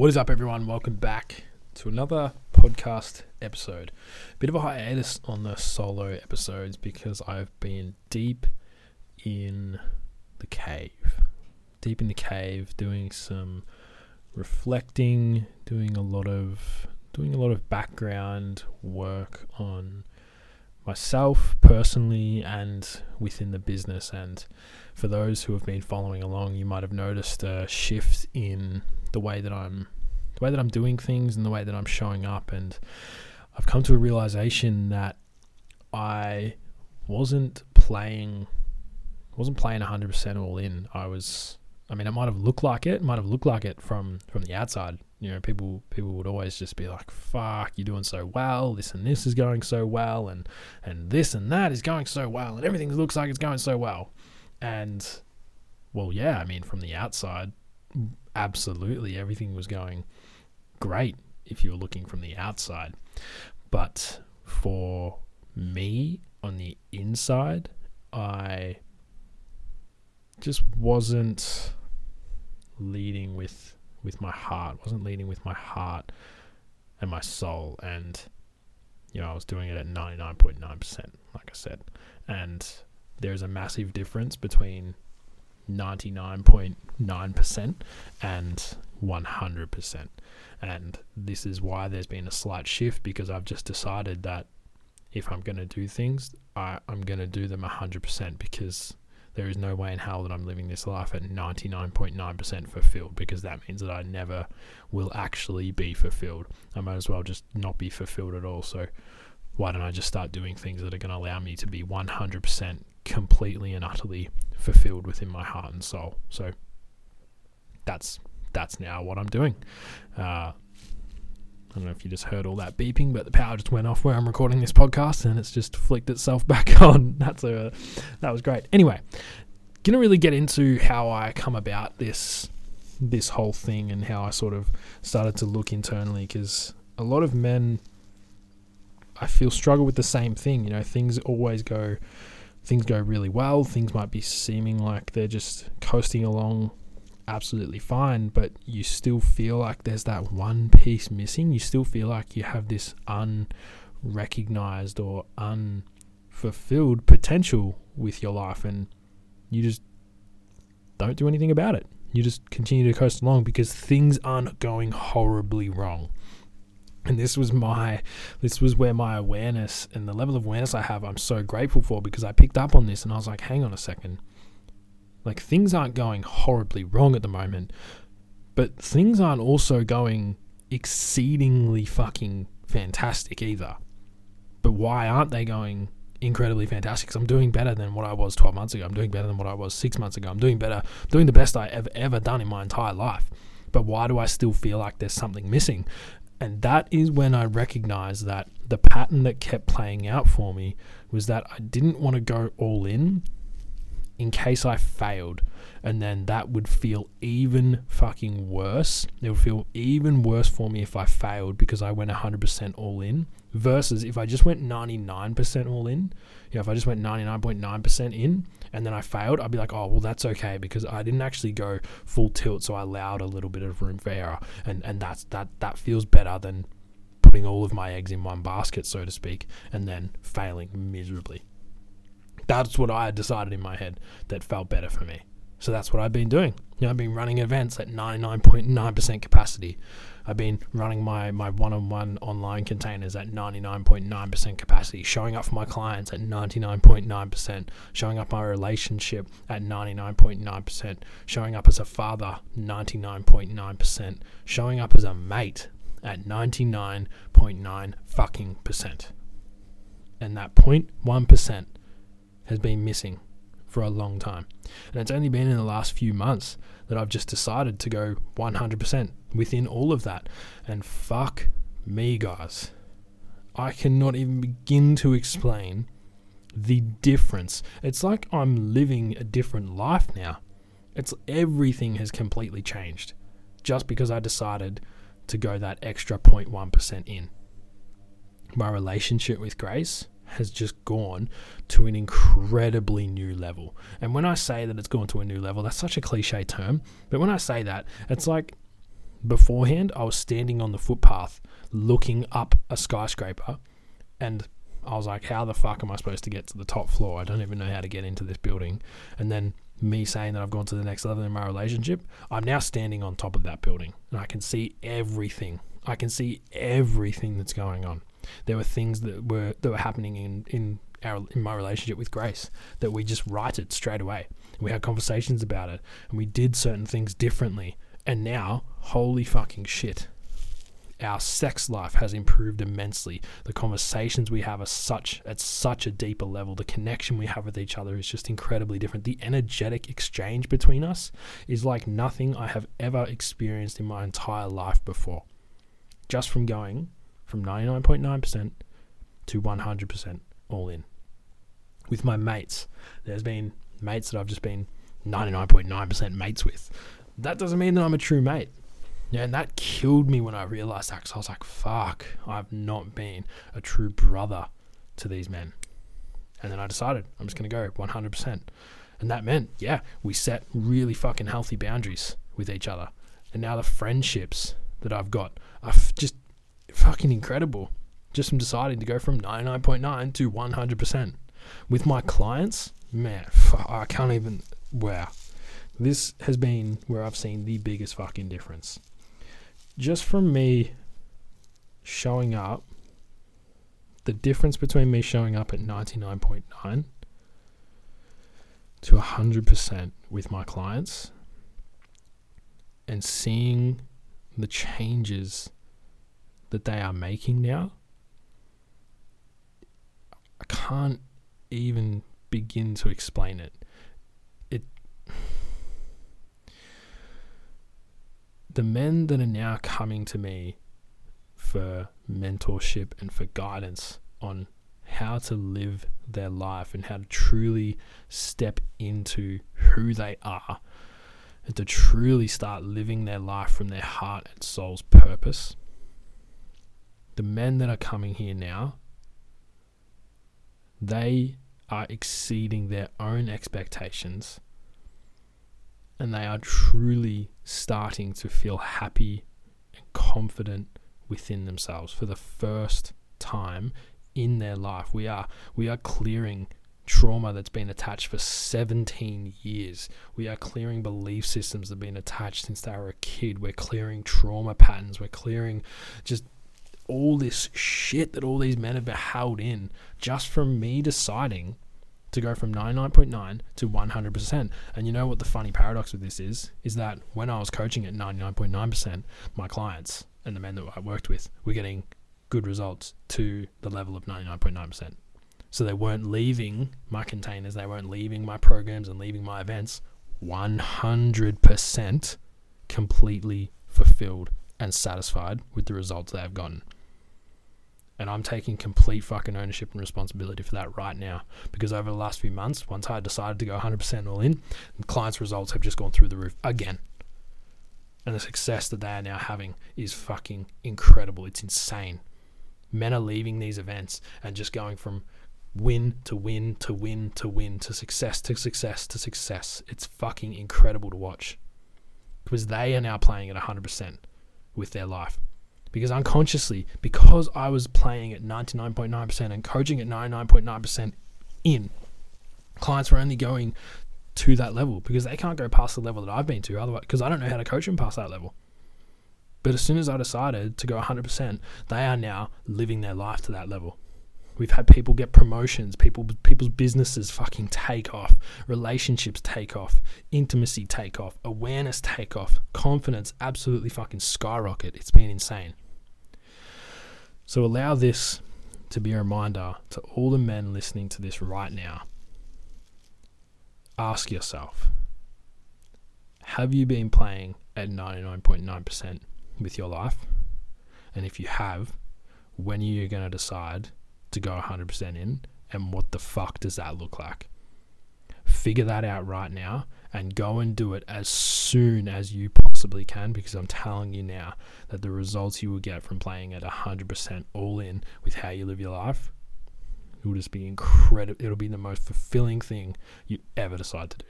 What is up, everyone? Welcome back to another podcast episode. Bit of a hiatus on the solo episodes because I've been deep in the cave. Deep in the cave, doing some reflecting, doing a lot of doing a lot of background work on myself personally and within the business. And for those who have been following along, you might have noticed a shift in the way that I'm the way that I'm doing things and the way that I'm showing up and I've come to a realization that I wasn't playing wasn't playing 100% all in. I was I mean it might have looked like it, might have looked like it from from the outside. You know, people people would always just be like, "Fuck, you're doing so well. This and this is going so well and and this and that is going so well and everything looks like it's going so well." And well, yeah, I mean from the outside, absolutely everything was going great if you were looking from the outside. But for me on the inside, I just wasn't leading with with my heart, wasn't leading with my heart and my soul and you know, I was doing it at 99.9%, like I said. And there's a massive difference between 99.9% and 100%. And this is why there's been a slight shift because I've just decided that if I'm going to do things, I, I'm going to do them 100% because there is no way in hell that I'm living this life at 99.9% fulfilled because that means that I never will actually be fulfilled. I might as well just not be fulfilled at all. So, why don't I just start doing things that are going to allow me to be 100% completely and utterly fulfilled within my heart and soul? So, that's that's now what I'm doing. Uh, I don't know if you just heard all that beeping, but the power just went off where I'm recording this podcast, and it's just flicked itself back on. That's a that was great. Anyway, gonna really get into how I come about this this whole thing and how I sort of started to look internally because a lot of men I feel struggle with the same thing. You know, things always go things go really well. Things might be seeming like they're just coasting along absolutely fine, but you still feel like there's that one piece missing. You still feel like you have this unrecognized or unfulfilled potential with your life, and you just don't do anything about it. You just continue to coast along because things aren't going horribly wrong. And this was my, this was where my awareness and the level of awareness I have, I'm so grateful for because I picked up on this and I was like, hang on a second like things aren't going horribly wrong at the moment, but things aren't also going exceedingly fucking fantastic either. But why aren't they going incredibly fantastic? Because I'm doing better than what I was 12 months ago. I'm doing better than what I was six months ago. I'm doing better, doing the best I ever ever done in my entire life. But why do I still feel like there's something missing? And that is when I recognized that the pattern that kept playing out for me was that I didn't want to go all in in case I failed. And then that would feel even fucking worse. It would feel even worse for me if I failed because I went 100% all in versus if I just went 99% all in. You know, if I just went 99.9% in and then I failed, I'd be like, oh, well, that's okay because I didn't actually go full tilt. So I allowed a little bit of room for error. And, and that's, that, that feels better than putting all of my eggs in one basket, so to speak, and then failing miserably. That's what I had decided in my head that felt better for me. So that's what I've been doing. You know, I've been running events at 99.9% capacity. I've been running my, my one-on-one online containers at 99.9% capacity, showing up for my clients at 99.9%, showing up my relationship at 99.9%, showing up as a father 99.9%, showing up as a mate at 99.9 fucking percent. And that 0.1% has been missing for a long time. And it's only been in the last few months that I've just decided to go 100% within all of that. And fuck me, guys. I cannot even begin to explain the difference. It's like I'm living a different life now. It's everything has completely changed just because I decided to go that extra 0.1% in. My relationship with Grace has just gone to an incredibly new level. And when I say that it's gone to a new level, that's such a cliche term. But when I say that, it's like beforehand, I was standing on the footpath looking up a skyscraper and I was like, how the fuck am I supposed to get to the top floor? I don't even know how to get into this building. And then me saying that I've gone to the next level in my relationship, I'm now standing on top of that building and I can see everything. I can see everything that's going on. There were things that were that were happening in in our in my relationship with Grace that we just righted straight away. We had conversations about it and we did certain things differently. And now, holy fucking shit, our sex life has improved immensely. The conversations we have are such at such a deeper level. The connection we have with each other is just incredibly different. The energetic exchange between us is like nothing I have ever experienced in my entire life before. Just from going from 99.9% to 100% all in. With my mates, there's been mates that I've just been 99.9% mates with. That doesn't mean that I'm a true mate. Yeah, and that killed me when I realized that because I was like, fuck, I've not been a true brother to these men. And then I decided I'm just going to go 100%. And that meant, yeah, we set really fucking healthy boundaries with each other. And now the friendships that I've got are f- just fucking incredible. Just from deciding to go from 99.9 to 100%. With my clients, man, fuck, I can't even, wow. This has been where I've seen the biggest fucking difference just from me showing up, the difference between me showing up at 99.9 to 100% with my clients and seeing the changes that they are making now, I can't even begin to explain it. It the men that are now coming to me for mentorship and for guidance on how to live their life and how to truly step into who they are and to truly start living their life from their heart and soul's purpose. The men that are coming here now, they are exceeding their own expectations and they are truly starting to feel happy and confident within themselves for the first time in their life. We are we are clearing trauma that's been attached for 17 years. We are clearing belief systems that have been attached since they were a kid. We're clearing trauma patterns. We're clearing just all this shit that all these men have been held in just from me deciding to go from 99.9 to 100%. And you know what the funny paradox with this is? Is that when I was coaching at 99.9%, my clients and the men that I worked with were getting good results to the level of 99.9%. So they weren't leaving my containers, they weren't leaving my programs and leaving my events 100% completely fulfilled and satisfied with the results they have gotten. And I'm taking complete fucking ownership and responsibility for that right now. Because over the last few months, once I decided to go 100% all in, the clients' results have just gone through the roof again. And the success that they are now having is fucking incredible. It's insane. Men are leaving these events and just going from win to win to win to win to success to success to success. It's fucking incredible to watch. Because they are now playing at 100% with their life because unconsciously, because I was playing at 99.9% and coaching at 99.9% in, clients were only going to that level because they can't go past the level that I've been to otherwise because I don't know how to coach them past that level. But as soon as I decided to go 100%, they are now living their life to that level. We've had people get promotions, people people's businesses fucking take off, relationships take off, intimacy take off, awareness take off, confidence absolutely fucking skyrocket. It's been insane. So allow this to be a reminder to all the men listening to this right now. Ask yourself Have you been playing at 99.9% with your life? And if you have, when are you going to decide to go 100% in? And what the fuck does that look like? Figure that out right now and go and do it as soon as you possibly can because I'm telling you now that the results you will get from playing at 100% all in with how you live your life it will just be incredible. It'll be the most fulfilling thing you ever decide to do.